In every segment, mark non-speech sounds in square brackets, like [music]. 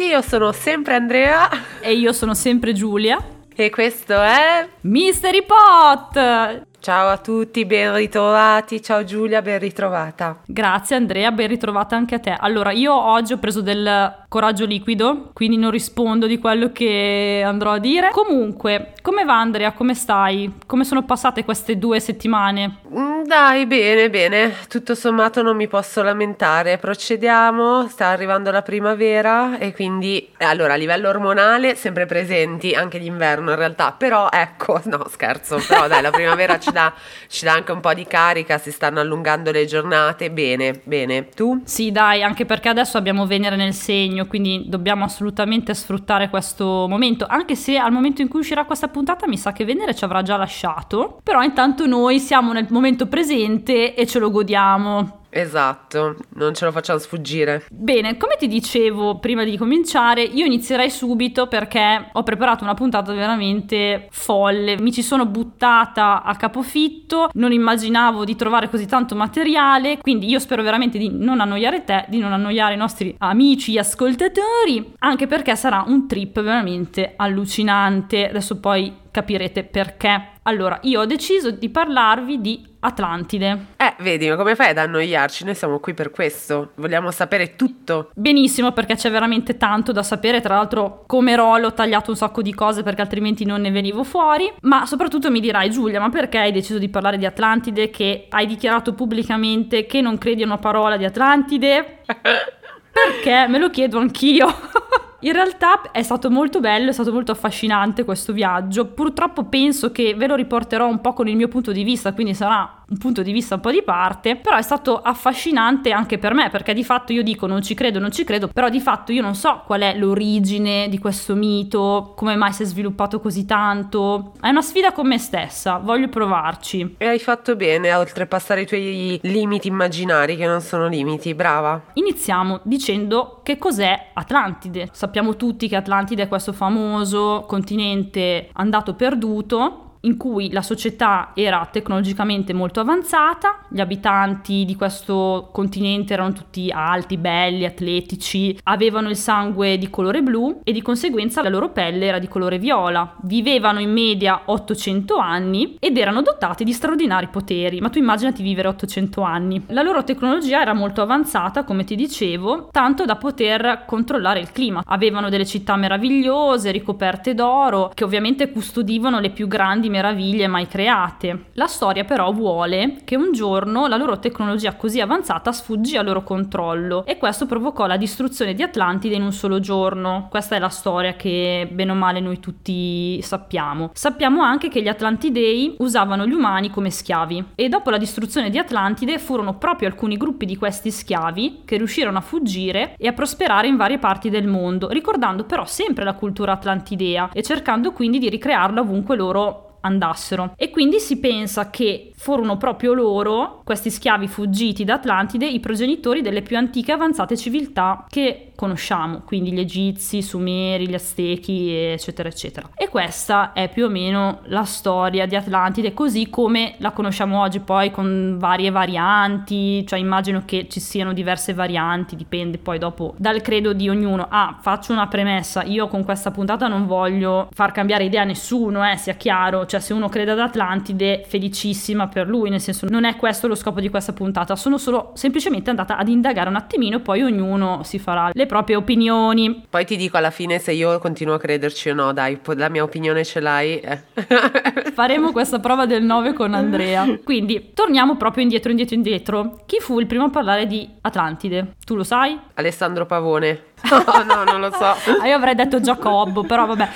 Tutti, io sono sempre Andrea e io sono sempre Giulia e questo è Mystery Pot! Ciao a tutti, ben ritrovati. Ciao Giulia, ben ritrovata. Grazie Andrea, ben ritrovata anche a te. Allora, io oggi ho preso del coraggio liquido, quindi non rispondo di quello che andrò a dire. Comunque, come va Andrea? Come stai? Come sono passate queste due settimane? Mm, dai, bene, bene. Tutto sommato non mi posso lamentare. Procediamo, sta arrivando la primavera e quindi, eh, allora, a livello ormonale sempre presenti, anche d'inverno in realtà. Però, ecco, [laughs] no, scherzo, però dai, la primavera ci ci dà, ci dà anche un po' di carica, si stanno allungando le giornate, bene, bene. Tu? Sì, dai, anche perché adesso abbiamo Venere nel segno, quindi dobbiamo assolutamente sfruttare questo momento, anche se al momento in cui uscirà questa puntata mi sa che Venere ci avrà già lasciato, però intanto noi siamo nel momento presente e ce lo godiamo. Esatto, non ce lo facciamo sfuggire. Bene, come ti dicevo prima di cominciare, io inizierei subito perché ho preparato una puntata veramente folle. Mi ci sono buttata a capofitto, non immaginavo di trovare così tanto materiale, quindi io spero veramente di non annoiare te, di non annoiare i nostri amici ascoltatori, anche perché sarà un trip veramente allucinante. Adesso poi capirete perché. Allora, io ho deciso di parlarvi di Atlantide. Eh, vedi, ma come fai ad annoiarci? Noi siamo qui per questo, vogliamo sapere tutto. Benissimo, perché c'è veramente tanto da sapere, tra l'altro come Rolo ho tagliato un sacco di cose perché altrimenti non ne venivo fuori, ma soprattutto mi dirai Giulia, ma perché hai deciso di parlare di Atlantide che hai dichiarato pubblicamente che non credi a una parola di Atlantide? [laughs] perché? Me lo chiedo anch'io. [laughs] In realtà è stato molto bello, è stato molto affascinante questo viaggio. Purtroppo penso che ve lo riporterò un po' con il mio punto di vista, quindi sarà un punto di vista un po' di parte, però è stato affascinante anche per me, perché di fatto io dico non ci credo, non ci credo, però di fatto io non so qual è l'origine di questo mito, come mai si è sviluppato così tanto. È una sfida con me stessa, voglio provarci. E hai fatto bene a oltrepassare i tuoi limiti immaginari che non sono limiti, brava. Iniziamo dicendo che cos'è Atlantide. Sappiamo tutti che Atlantide è questo famoso continente andato perduto in cui la società era tecnologicamente molto avanzata, gli abitanti di questo continente erano tutti alti, belli, atletici, avevano il sangue di colore blu e di conseguenza la loro pelle era di colore viola, vivevano in media 800 anni ed erano dotati di straordinari poteri, ma tu immaginati vivere 800 anni. La loro tecnologia era molto avanzata, come ti dicevo, tanto da poter controllare il clima. Avevano delle città meravigliose, ricoperte d'oro, che ovviamente custodivano le più grandi meraviglie mai create. La storia però vuole che un giorno la loro tecnologia così avanzata sfuggì al loro controllo e questo provocò la distruzione di Atlantide in un solo giorno. Questa è la storia che bene o male noi tutti sappiamo. Sappiamo anche che gli Atlantidei usavano gli umani come schiavi e dopo la distruzione di Atlantide furono proprio alcuni gruppi di questi schiavi che riuscirono a fuggire e a prosperare in varie parti del mondo, ricordando però sempre la cultura atlantidea e cercando quindi di ricrearla ovunque loro andassero. E quindi si pensa che furono proprio loro, questi schiavi fuggiti da Atlantide, i progenitori delle più antiche e avanzate civiltà che conosciamo, quindi gli egizi, i sumeri, gli aztechi, eccetera, eccetera. E questa è più o meno la storia di Atlantide, così come la conosciamo oggi, poi con varie varianti, cioè immagino che ci siano diverse varianti, dipende poi dopo dal credo di ognuno. Ah, faccio una premessa, io con questa puntata non voglio far cambiare idea a nessuno, eh, sia chiaro, cioè se uno crede ad Atlantide, felicissima per lui, nel senso non è questo lo scopo di questa puntata, sono solo semplicemente andata ad indagare un attimino poi ognuno si farà le proprie opinioni. Poi ti dico alla fine se io continuo a crederci o no, dai, la mia opinione ce l'hai. Eh. [laughs] Faremo questa prova del 9 con Andrea. Quindi torniamo proprio indietro, indietro, indietro. Chi fu il primo a parlare di Atlantide? Tu lo sai? Alessandro Pavone. [laughs] No, no, non lo so. ah, io avrei detto Giacobbo, però vabbè.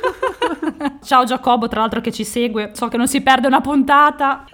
[laughs] Ciao Giacobbo, tra l'altro che ci segue. So che non si perde una puntata.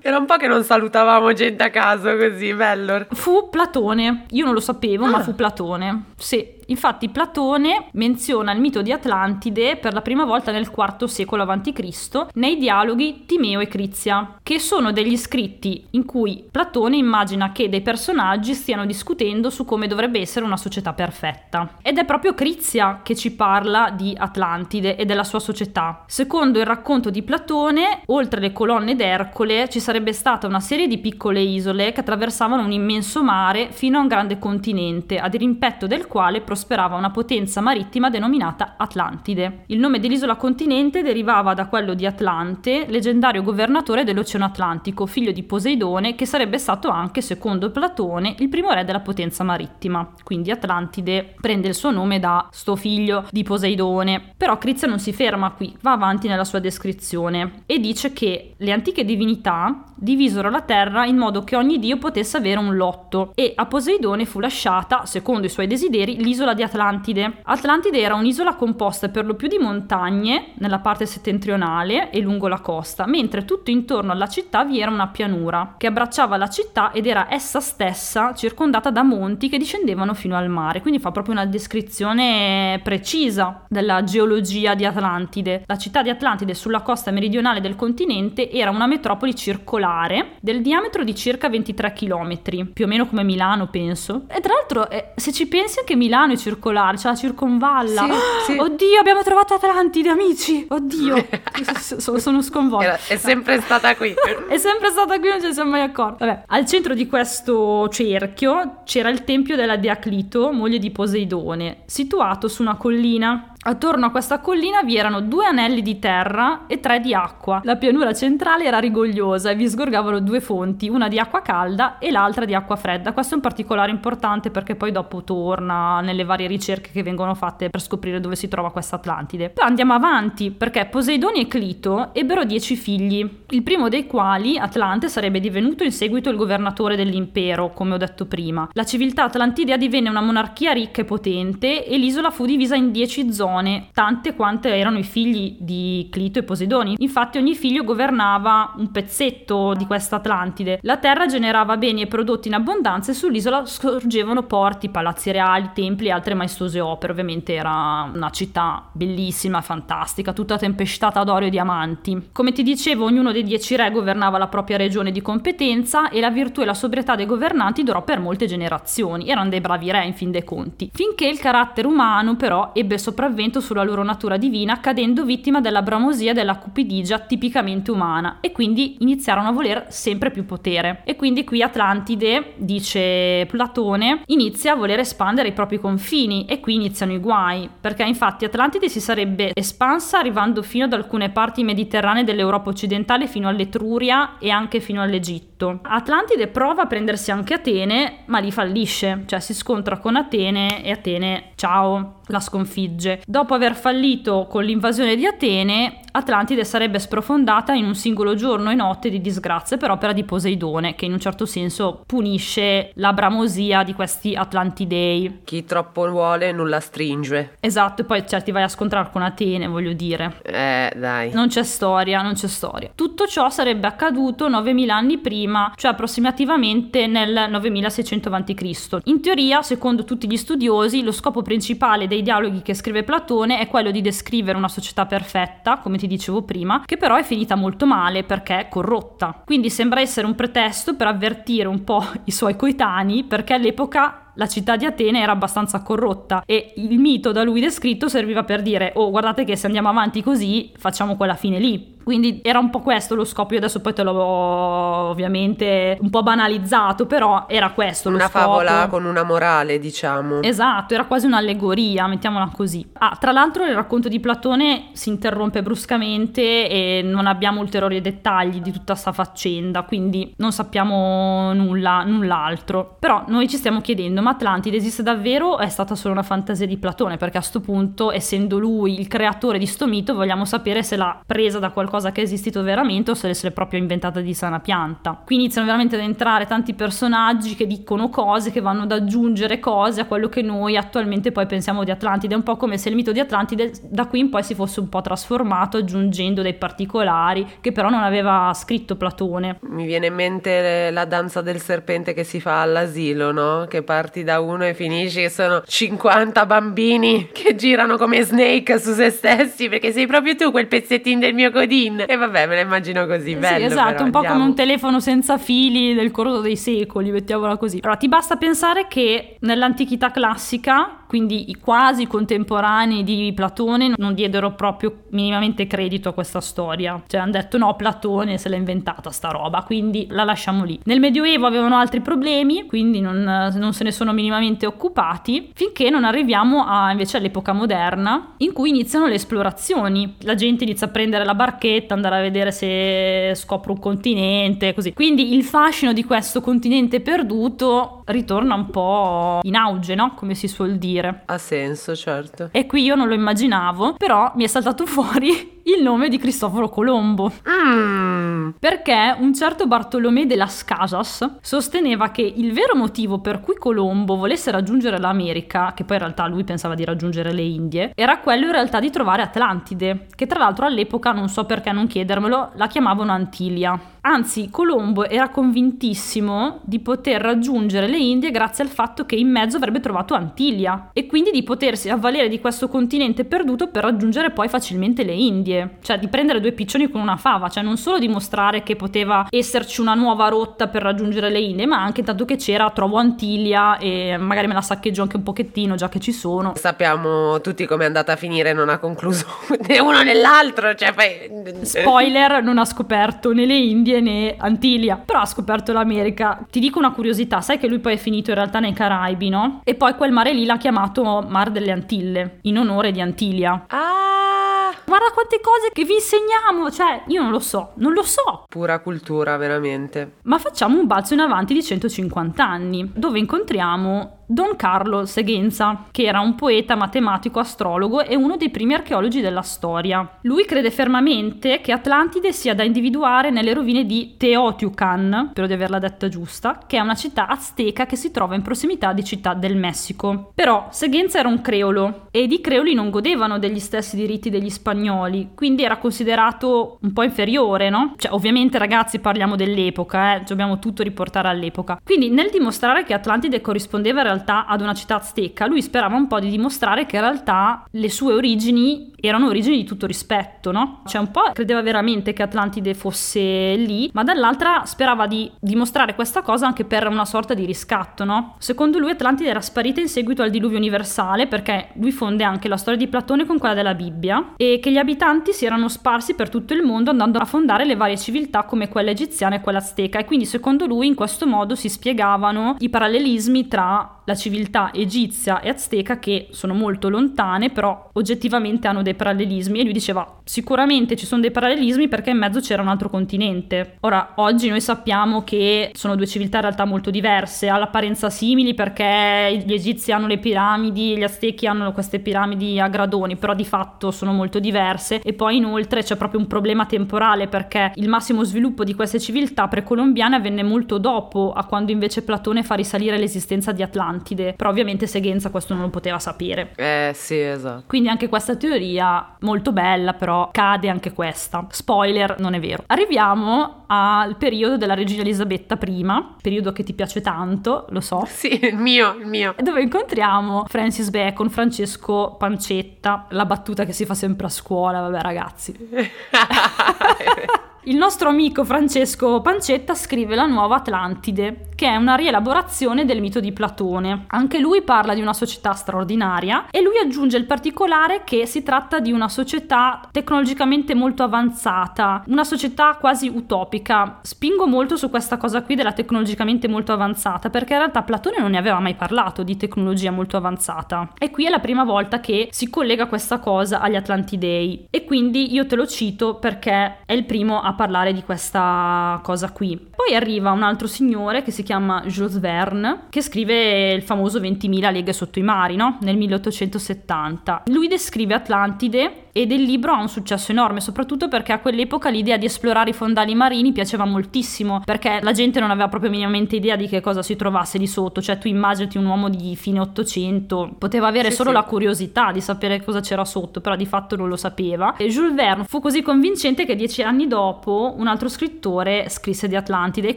Era un po' che non salutavamo gente a caso così, bello. Fu Platone. Io non lo sapevo, ah. ma fu Platone. Sì, Infatti Platone menziona il mito di Atlantide per la prima volta nel IV secolo a.C. nei dialoghi Timeo e Crizia, che sono degli scritti in cui Platone immagina che dei personaggi stiano discutendo su come dovrebbe essere una società perfetta. Ed è proprio Crizia che ci parla di Atlantide e della sua società. Secondo il racconto di Platone, oltre le colonne d'Ercole ci sarebbe stata una serie di piccole isole che attraversavano un immenso mare fino a un grande continente, ad rimpetto del quale prosperava una potenza marittima denominata Atlantide. Il nome dell'isola continente derivava da quello di Atlante, leggendario governatore dell'Oceano Atlantico, figlio di Poseidone, che sarebbe stato anche, secondo Platone, il primo re della potenza marittima. Quindi Atlantide prende il suo nome da sto figlio di Poseidone. Però Crizia non si ferma qui, va avanti nella sua descrizione e dice che le antiche divinità divisero la terra in modo che ogni dio potesse avere un lotto e a Poseidone fu lasciata, secondo i suoi desideri, l'isola di Atlantide. Atlantide era un'isola composta per lo più di montagne nella parte settentrionale e lungo la costa, mentre tutto intorno alla città vi era una pianura che abbracciava la città ed era essa stessa circondata da monti che discendevano fino al mare, quindi fa proprio una descrizione precisa della geologia di Atlantide. La città di Atlantide sulla costa meridionale del continente era una metropoli circolare del diametro di circa 23 km, più o meno come Milano penso. E tra l'altro eh, se ci pensi anche Milano è circolare, cioè la circonvalla. Sì, sì. [gasps] Oddio abbiamo trovato Atlantide amici, oddio, [laughs] sono, sono sconvolta. È sempre [laughs] stata qui. è sempre stata qui, non ci siamo mai accorti. Vabbè, al centro di questo cerchio c'era il tempio della Dea Clito, moglie di Poseidone, situato su una collina Attorno a questa collina vi erano due anelli di terra e tre di acqua. La pianura centrale era rigogliosa e vi sgorgavano due fonti, una di acqua calda e l'altra di acqua fredda. Questo è un particolare importante perché poi dopo torna nelle varie ricerche che vengono fatte per scoprire dove si trova questa Atlantide. Poi andiamo avanti perché Poseidone e Clito ebbero dieci figli, il primo dei quali, Atlante, sarebbe divenuto in seguito il governatore dell'impero, come ho detto prima. La civiltà atlantidea divenne una monarchia ricca e potente e l'isola fu divisa in dieci zone zone, tante quante erano i figli di Clito e Poseidoni. Infatti ogni figlio governava un pezzetto di questa Atlantide. La terra generava beni e prodotti in abbondanza e sull'isola sorgevano porti, palazzi reali, templi e altre maestose opere. Ovviamente era una città bellissima, fantastica, tutta tempestata d'oro e diamanti. Come ti dicevo, ognuno dei dieci re governava la propria regione di competenza e la virtù e la sobrietà dei governanti durò per molte generazioni. Erano dei bravi re in fin dei conti. Finché il carattere umano però ebbe sopravvivere intervento sulla loro natura divina, cadendo vittima della bramosia e della cupidigia tipicamente umana, e quindi iniziarono a voler sempre più potere. E quindi qui Atlantide, dice Platone, inizia a voler espandere i propri confini, e qui iniziano i guai, perché infatti Atlantide si sarebbe espansa arrivando fino ad alcune parti mediterranee dell'Europa occidentale, fino all'Etruria e anche fino all'Egitto. Atlantide prova a prendersi anche Atene, ma lì fallisce, cioè si scontra con Atene e Atene, ciao, la sconfigge. Dopo aver fallito con l'invasione di Atene, Atlantide sarebbe sprofondata in un singolo giorno e notte di disgrazie per opera di Poseidone, che in un certo senso punisce la bramosia di questi Atlantidei. Chi troppo vuole nulla stringe. Esatto, e poi cioè, ti vai a scontrare con Atene, voglio dire. Eh, dai. Non c'è storia, non c'è storia. Tutto ciò sarebbe accaduto 9000 anni prima, cioè approssimativamente nel 9600 a.C. In teoria, secondo tutti gli studiosi, lo scopo principale dei dialoghi che scrive Platone è quello di descrivere una società perfetta, come ti dicevo prima, che però è finita molto male perché è corrotta. Quindi sembra essere un pretesto per avvertire un po' [laughs] i suoi coetanei perché all'epoca la città di Atene era abbastanza corrotta e il mito da lui descritto serviva per dire oh guardate che se andiamo avanti così facciamo quella fine lì quindi era un po' questo lo scopo, io adesso poi te l'ho ovviamente un po' banalizzato, però era questo una lo scopo. Una favola con una morale, diciamo. Esatto, era quasi un'allegoria, mettiamola così. Ah, tra l'altro il racconto di Platone si interrompe bruscamente e non abbiamo ulteriori dettagli di tutta questa faccenda, quindi non sappiamo nulla, null'altro. Però noi ci stiamo chiedendo, ma Atlantide esiste davvero è stata solo una fantasia di Platone? Perché a questo punto, essendo lui il creatore di sto mito, vogliamo sapere se l'ha presa da qualcosa che è esistito veramente o se l'è proprio inventata di sana pianta. Qui iniziano veramente ad entrare tanti personaggi che dicono cose, che vanno ad aggiungere cose a quello che noi attualmente poi pensiamo di Atlantide. È un po' come se il mito di Atlantide da qui in poi si fosse un po' trasformato aggiungendo dei particolari che però non aveva scritto Platone. Mi viene in mente la danza del serpente che si fa all'asilo, no? Che parti parti da uno e finisci che sono 50 bambini che girano come Snake su se stessi perché sei proprio tu quel pezzettino del mio codin. E vabbè, me la immagino così, bello. Sì, esatto, però, un po' andiamo. come un telefono senza fili del corso dei secoli, mettiamola così. Allora, ti basta pensare che nell'antichità classica, quindi i quasi contemporanei di Platone, non diedero proprio minimamente credito a questa storia. Cioè, hanno detto no, Platone se l'ha inventata sta roba, quindi la lasciamo lì. Nel Medioevo avevano altri problemi, quindi non, non se ne sono minimamente occupati, finché non arriviamo a, invece all'epoca moderna, in cui iniziano le esplorazioni. La gente inizia a prendere la barchetta, andare a vedere se scopre un continente, così. Quindi il fascino di questo continente perduto ritorna un po' in auge, no? Come si suol dire. Ha senso, certo. E qui io non lo immaginavo, però mi è saltato [laughs] fuori il nome di Cristoforo Colombo. Mmm. Perché un certo Bartolomé de las Casas sosteneva che il vero motivo per cui Colombo volesse raggiungere l'America, che poi in realtà lui pensava di raggiungere le Indie, era quello in realtà di trovare Atlantide, che tra l'altro all'epoca, non so perché non chiedermelo, la chiamavano Antilia. Anzi, Colombo era convintissimo di poter raggiungere le Indie grazie al fatto che in mezzo avrebbe trovato Antiglia e quindi di potersi avvalere di questo continente perduto per raggiungere poi facilmente le Indie. Cioè di prendere due piccioni con una fava, cioè non solo dimostrare che poteva esserci una nuova rotta per raggiungere le Indie, ma anche tanto che c'era trovo Antiglia e magari me la saccheggio anche un pochettino già che ci sono. Sappiamo tutti com'è andata a finire, non ha concluso [laughs] né uno né l'altro. Cioè, poi... Spoiler, non ha scoperto né le Indie né Antiglia, però ha scoperto l'America. Ti dico una curiosità, sai che lui poi è finito in realtà nei Caraibi, no? E poi quel mare lì l'ha chiamato Mar delle Antille, in onore di Antiglia. Ah, Guarda quante cose che vi insegniamo, cioè io non lo so, non lo so. pura cultura, veramente. Ma facciamo un balzo in avanti di 150 anni, dove incontriamo Don Carlo Segenza, che era un poeta, matematico, astrologo e uno dei primi archeologi della storia. Lui crede fermamente che Atlantide sia da individuare nelle rovine di Teotihuacan, spero di averla detta giusta, che è una città azteca che si trova in prossimità di Città del Messico. Però Segenza era un creolo ed i creoli non godevano degli stessi diritti degli spagnoli, quindi era considerato un po' inferiore, no? Cioè, ovviamente ragazzi parliamo dell'epoca, eh, dobbiamo tutto riportare all'epoca. Quindi nel dimostrare che Atlantide corrispondeva in ad una città azteca, lui sperava un po' di dimostrare che in realtà le sue origini erano origini di tutto rispetto, no? Cioè un po' credeva veramente che Atlantide fosse lì, ma dall'altra sperava di dimostrare questa cosa anche per una sorta di riscatto, no? Secondo lui Atlantide era sparita in seguito al diluvio universale perché lui fonde anche la storia di Platone con quella della Bibbia e che gli abitanti si erano sparsi per tutto il mondo andando a fondare le varie civiltà come quella egiziana e quella azteca e quindi secondo lui in questo modo si spiegavano i parallelismi tra la civiltà egizia e azteca che sono molto lontane però oggettivamente hanno dei parallelismi. E lui diceva sicuramente ci sono dei parallelismi perché in mezzo c'era un altro continente. Ora oggi noi sappiamo che sono due civiltà in realtà molto diverse, all'apparenza simili perché gli egizi hanno le piramidi, gli aztechi hanno queste piramidi a gradoni, però di fatto sono molto diverse. E poi inoltre c'è proprio un problema temporale perché il massimo sviluppo di queste civiltà precolombiane avvenne molto dopo a quando invece Platone fa risalire l'esistenza di Atlantide, però ovviamente Segenza questo non lo poteva sapere. Eh, sì, esatto. Quindi anche questa teoria molto bella, però cade anche questa. Spoiler, non è vero. Arriviamo al periodo della regina Elisabetta I, periodo che ti piace tanto, lo so. [laughs] Sì, il mio, il mio. Dove incontriamo Francis Bacon, Francesco Pancetta, la battuta che si fa sempre a scuola, vabbè ragazzi. [laughs] [laughs] Il nostro amico Francesco Pancetta scrive La nuova Atlantide, che è una rielaborazione del mito di Platone. Anche lui parla di una società straordinaria e lui aggiunge il particolare che si tratta di una società tecnologicamente molto avanzata, una società quasi utopica. Spingo molto su questa cosa qui della tecnologicamente molto avanzata, perché in realtà Platone non ne aveva mai parlato di tecnologia molto avanzata. E qui è la prima volta che si collega questa cosa agli Atlantidei. E quindi io te lo cito perché è il primo a parlare di questa cosa qui. Poi arriva un altro signore che si chiama Jules Verne, che scrive il famoso 20.000 leghe sotto i mari, no? Nel 1870. Lui descrive Atlantide e del libro ha un successo enorme, soprattutto perché a quell'epoca l'idea di esplorare i fondali marini piaceva moltissimo, perché la gente non aveva proprio minimamente idea di che cosa si trovasse lì sotto, cioè tu immaginati un uomo di fine 800, poteva avere sì, solo sì. la curiosità di sapere cosa c'era sotto, però di fatto non lo sapeva. E Jules Verne fu così convincente che dieci anni dopo un altro scrittore scrisse di Atlantide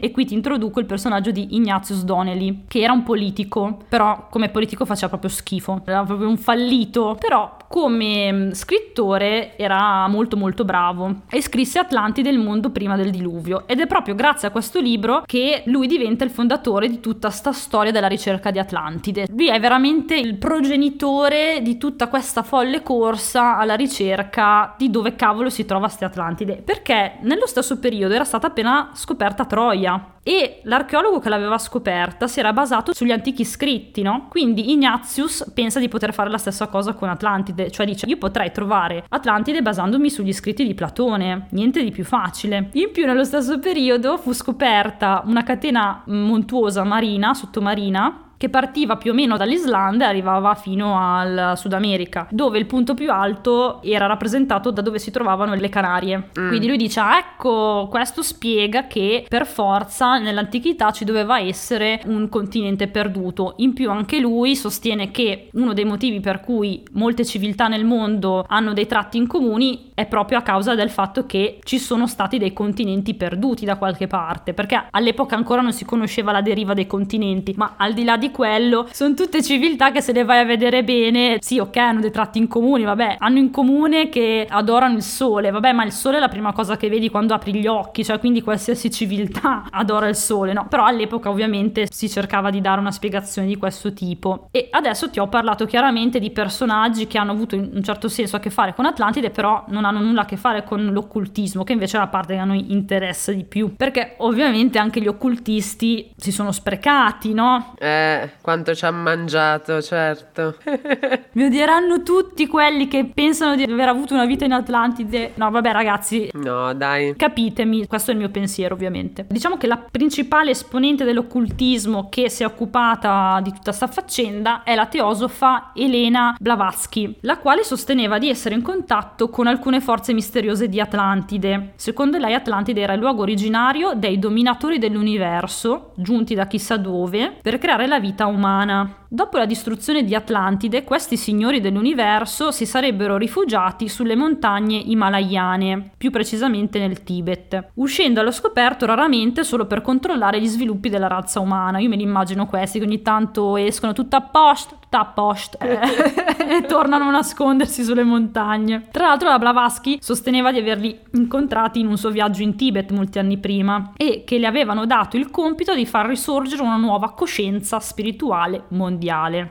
e qui ti introduco il personaggio di Ignatius Donnelly, che era un politico, però come politico faceva proprio schifo, era proprio un fallito, però come mm, scrittore era molto molto bravo e scrisse Atlantide il mondo prima del diluvio ed è proprio grazie a questo libro che lui diventa il fondatore di tutta sta storia della ricerca di Atlantide. Lui è veramente il progenitore di tutta questa folle corsa alla ricerca di dove cavolo si trova sta Atlantide, perché nello stesso periodo era stata appena scoperta Troia e l'archeologo che l'aveva scoperta si era basato sugli antichi scritti, no? Quindi Ignatius pensa di poter fare la stessa cosa con Atlantide, cioè dice io potrei trovare Atlantide basandomi sugli scritti di Platone, niente di più facile. In più nello stesso periodo fu scoperta una catena montuosa marina, sottomarina, che partiva più o meno dall'Islanda e arrivava fino al Sud America, dove il punto più alto era rappresentato da dove si trovavano le Canarie. Mm. Quindi lui dice: ah, ecco, questo spiega che per forza nell'antichità ci doveva essere un continente perduto. In più, anche lui sostiene che uno dei motivi per cui molte civiltà nel mondo hanno dei tratti in comuni è proprio a causa del fatto che ci sono stati dei continenti perduti da qualche parte, perché all'epoca ancora non si conosceva la deriva dei continenti, ma al di là di quello, sono tutte civiltà che se le vai a vedere bene, sì, ok, hanno dei tratti in comune, vabbè, hanno in comune che adorano il sole, vabbè, ma il sole è la prima cosa che vedi quando apri gli occhi, cioè quindi qualsiasi civiltà [laughs] adora il sole, no? Però all'epoca ovviamente si cercava di dare una spiegazione di questo tipo. E adesso ti ho parlato chiaramente di personaggi che hanno avuto in un certo senso a che fare con Atlantide, però non hanno nulla a che fare con l'occultismo, che invece è la parte che a noi interessa di più, perché ovviamente anche gli occultisti si sono sprecati, no? Eh quanto ci ha mangiato, certo. [laughs] Mi odieranno tutti quelli che pensano di aver avuto una vita in Atlantide. No, vabbè, ragazzi. No, dai. Capitemi, questo è il mio pensiero, ovviamente. Diciamo che la principale esponente dell'occultismo che si è occupata di tutta questa faccenda è la teosofa Elena Blavatsky, la quale sosteneva di essere in contatto con alcune forze misteriose di Atlantide. Secondo lei Atlantide era il luogo originario dei dominatori dell'universo, giunti da chissà dove, per creare la vita umana. Dopo la distruzione di Atlantide, questi signori dell'universo si sarebbero rifugiati sulle montagne himalayane, più precisamente nel Tibet, uscendo allo scoperto raramente solo per controllare gli sviluppi della razza umana. Io me li immagino questi che ogni tanto escono tutta a posto, tutta a posto eh, [laughs] e tornano a nascondersi sulle montagne. Tra l'altro la Blavatsky sosteneva di averli incontrati in un suo viaggio in Tibet molti anni prima e che le avevano dato il compito di far risorgere una nuova coscienza spirituale mondiale.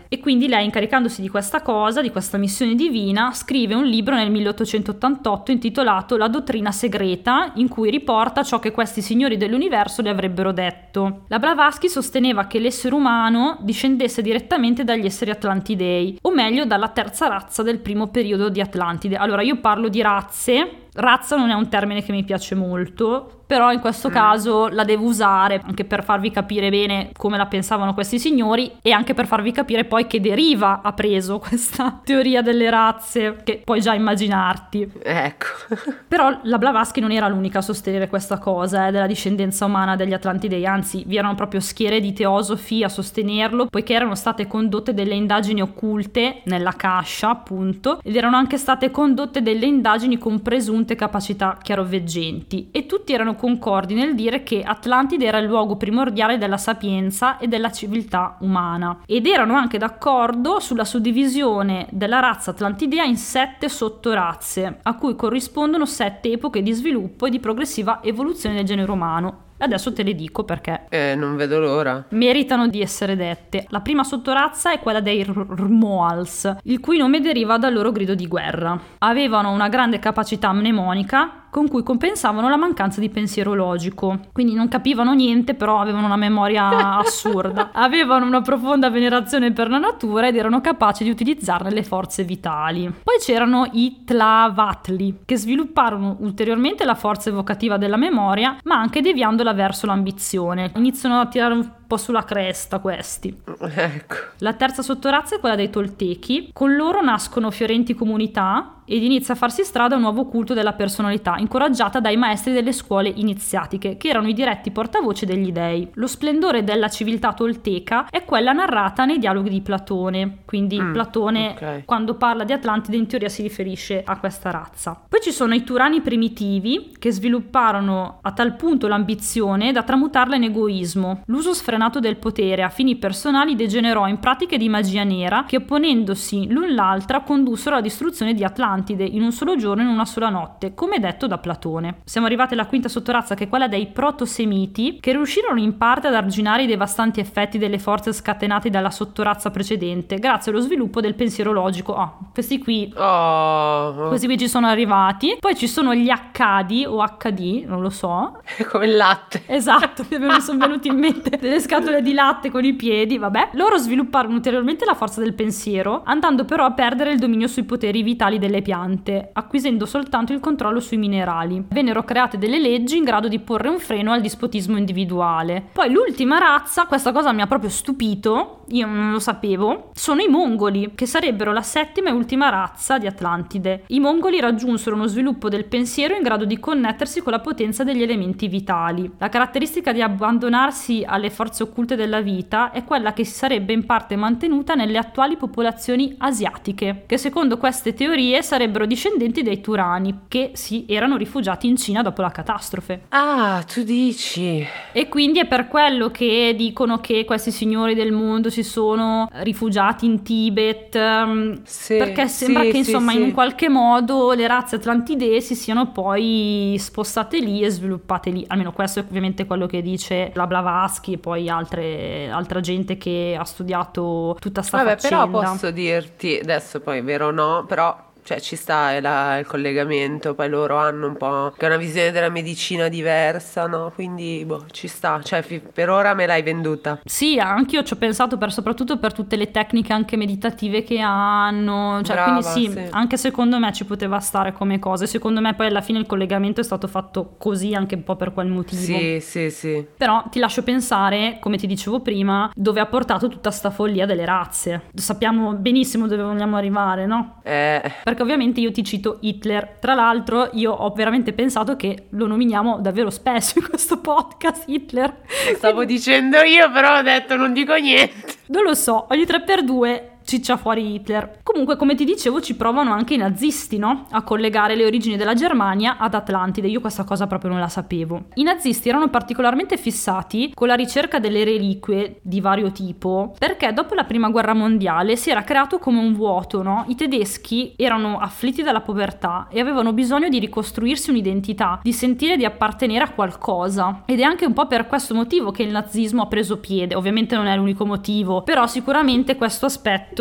E quindi lei, incaricandosi di questa cosa, di questa missione divina, scrive un libro nel 1888 intitolato La dottrina segreta, in cui riporta ciò che questi signori dell'universo le avrebbero detto. La Blavatsky sosteneva che l'essere umano discendesse direttamente dagli esseri atlantidei, o meglio dalla terza razza del primo periodo di Atlantide. Allora io parlo di razze Razza non è un termine che mi piace molto, però in questo mm. caso la devo usare anche per farvi capire bene come la pensavano questi signori e anche per farvi capire poi che deriva ha preso [laughs] questa teoria delle razze, che puoi già immaginarti. Ecco. [laughs] però la Blavatsky non era l'unica a sostenere questa cosa eh, della discendenza umana degli Atlantidei, anzi vi erano proprio schiere di teosofi a sostenerlo, poiché erano state condotte delle indagini occulte nella cascia, appunto, ed erano anche state condotte delle indagini con presunti presunte capacità chiaroveggenti e tutti erano concordi nel dire che Atlantide era il luogo primordiale della sapienza e della civiltà umana ed erano anche d'accordo sulla suddivisione della razza atlantidea in sette sottorazze a cui corrispondono sette epoche di sviluppo e di progressiva evoluzione del genere umano Adesso te le dico perché. Eh, non vedo l'ora. Meritano di essere dette. La prima sottorazza è quella dei Rmoals, il cui nome deriva dal loro grido di guerra. Avevano una grande capacità mnemonica con cui compensavano la mancanza di pensiero logico. Quindi non capivano niente, però avevano una memoria [laughs] assurda. Avevano una profonda venerazione per la natura ed erano capaci di utilizzarne le forze vitali. Poi c'erano i Tlavatli, che svilupparono ulteriormente la forza evocativa della memoria, ma anche deviandola verso l'ambizione. Iniziano a tirare un po' sulla cresta questi. Ecco. La terza sottorazza è quella dei Toltechi. Con loro nascono fiorenti comunità ed inizia a farsi strada un nuovo culto della personalità, incoraggiata dai maestri delle scuole iniziatiche, che erano i diretti portavoce degli dei. Lo splendore della civiltà tolteca è quella narrata nei dialoghi di Platone, quindi Mm, Platone ok. quando parla di Atlantide in teoria si riferisce a questa razza. Poi ci sono i Turani primitivi che svilupparono a tal punto l'ambizione da tramutarla in egoismo. L'uso sfrenato del potere a fini personali degenerò in pratiche di magia nera che opponendosi l'un l'altra condussero alla distruzione di Atlantide in un solo giorno in una sola notte, come detto da Platone. Siamo arrivati alla quinta sottorazza che è quella dei protosemiti che riuscirono in parte ad arginare i devastanti effetti delle forze scatenate dalla sottorazza precedente grazie allo sviluppo del pensiero logico. Ah, questi qui Oh, questi qui ci sono arrivati. Poi ci sono gli Accadi o HD, non lo so. [laughs] come il latte. Esatto, [laughs] mi sono venuti in mente delle scatole di latte con i piedi, vabbè. Loro svilupparono ulteriormente la forza del pensiero, andando però a perdere il dominio sui poteri vitali delle piante, acquisendo soltanto il controllo sui minerali. Vennero create delle leggi in grado di porre un freno al dispotismo individuale. Poi l'ultima razza, questa cosa mi ha proprio stupito, io non lo sapevo, sono i mongoli, che sarebbero la settima e ultima razza di Atlantide. I mongoli raggiunsero uno sviluppo del pensiero in grado di connettersi con la potenza degli elementi vitali. La caratteristica di abbandonarsi alle forze occulte della vita è quella che si sarebbe in parte mantenuta nelle attuali popolazioni asiatiche, che secondo queste teorie sarebbero discendenti dei Turani, che si erano rifugiati in Cina dopo la catastrofe. Ah, tu dici. E quindi è per quello che dicono che questi signori del mondo si sono rifugiati in Tibet, ehm, Sì, perché sembra sì, che insomma in sì. un qualche modo le razze atlantidesi siano poi spostate lì e sviluppate lì. Almeno questo è ovviamente quello che dice la Blavatsky e poi altre- altra gente che ha studiato tutta sta Vabbè, faccenda. però posso dirti, adesso poi è vero o no, però cioè, ci sta la- il collegamento, poi loro hanno un po' che una visione della medicina diversa, no? Quindi boh, ci sta, cioè fi- per ora me l'hai venduta. Sì, anch'io ci ho pensato per, soprattutto per tutte le tecniche anche meditative che hanno, cioè, Brava, quindi sì, sì. anche secondo me ci poteva stare come cosa. Secondo me poi alla fine il collegamento è stato fatto così anche un po' per quel motivo. Sì, sì, sì. Però ti lascio pensare, come ti dicevo prima, dove ha portato tutta sta follia delle razze. Sappiamo benissimo dove vogliamo arrivare, no? Eh, Perché ovviamente io ti cito Hitler. Tra l'altro, io ho veramente pensato che lo nominiamo davvero spesso in questo podcast, Hitler. lo stavo dicendo io, però ho detto non dico niente. Non lo so, ogni 3x2 ciccia fuori Hitler. Comunque, come ti dicevo, ci provano anche i nazisti, no? A collegare le origini della Germania ad Atlantide. Io questa cosa proprio non la sapevo. I nazisti erano particolarmente fissati con la ricerca delle reliquie di vario tipo, perché dopo la prima guerra mondiale si era creato come un vuoto, no? I tedeschi erano afflitti dalla povertà e avevano bisogno di ricostruirsi un'identità, di sentire di appartenere a qualcosa. Ed è anche un po' per questo motivo che il nazismo ha preso piede. Ovviamente non è l'unico motivo, però sicuramente questo aspetto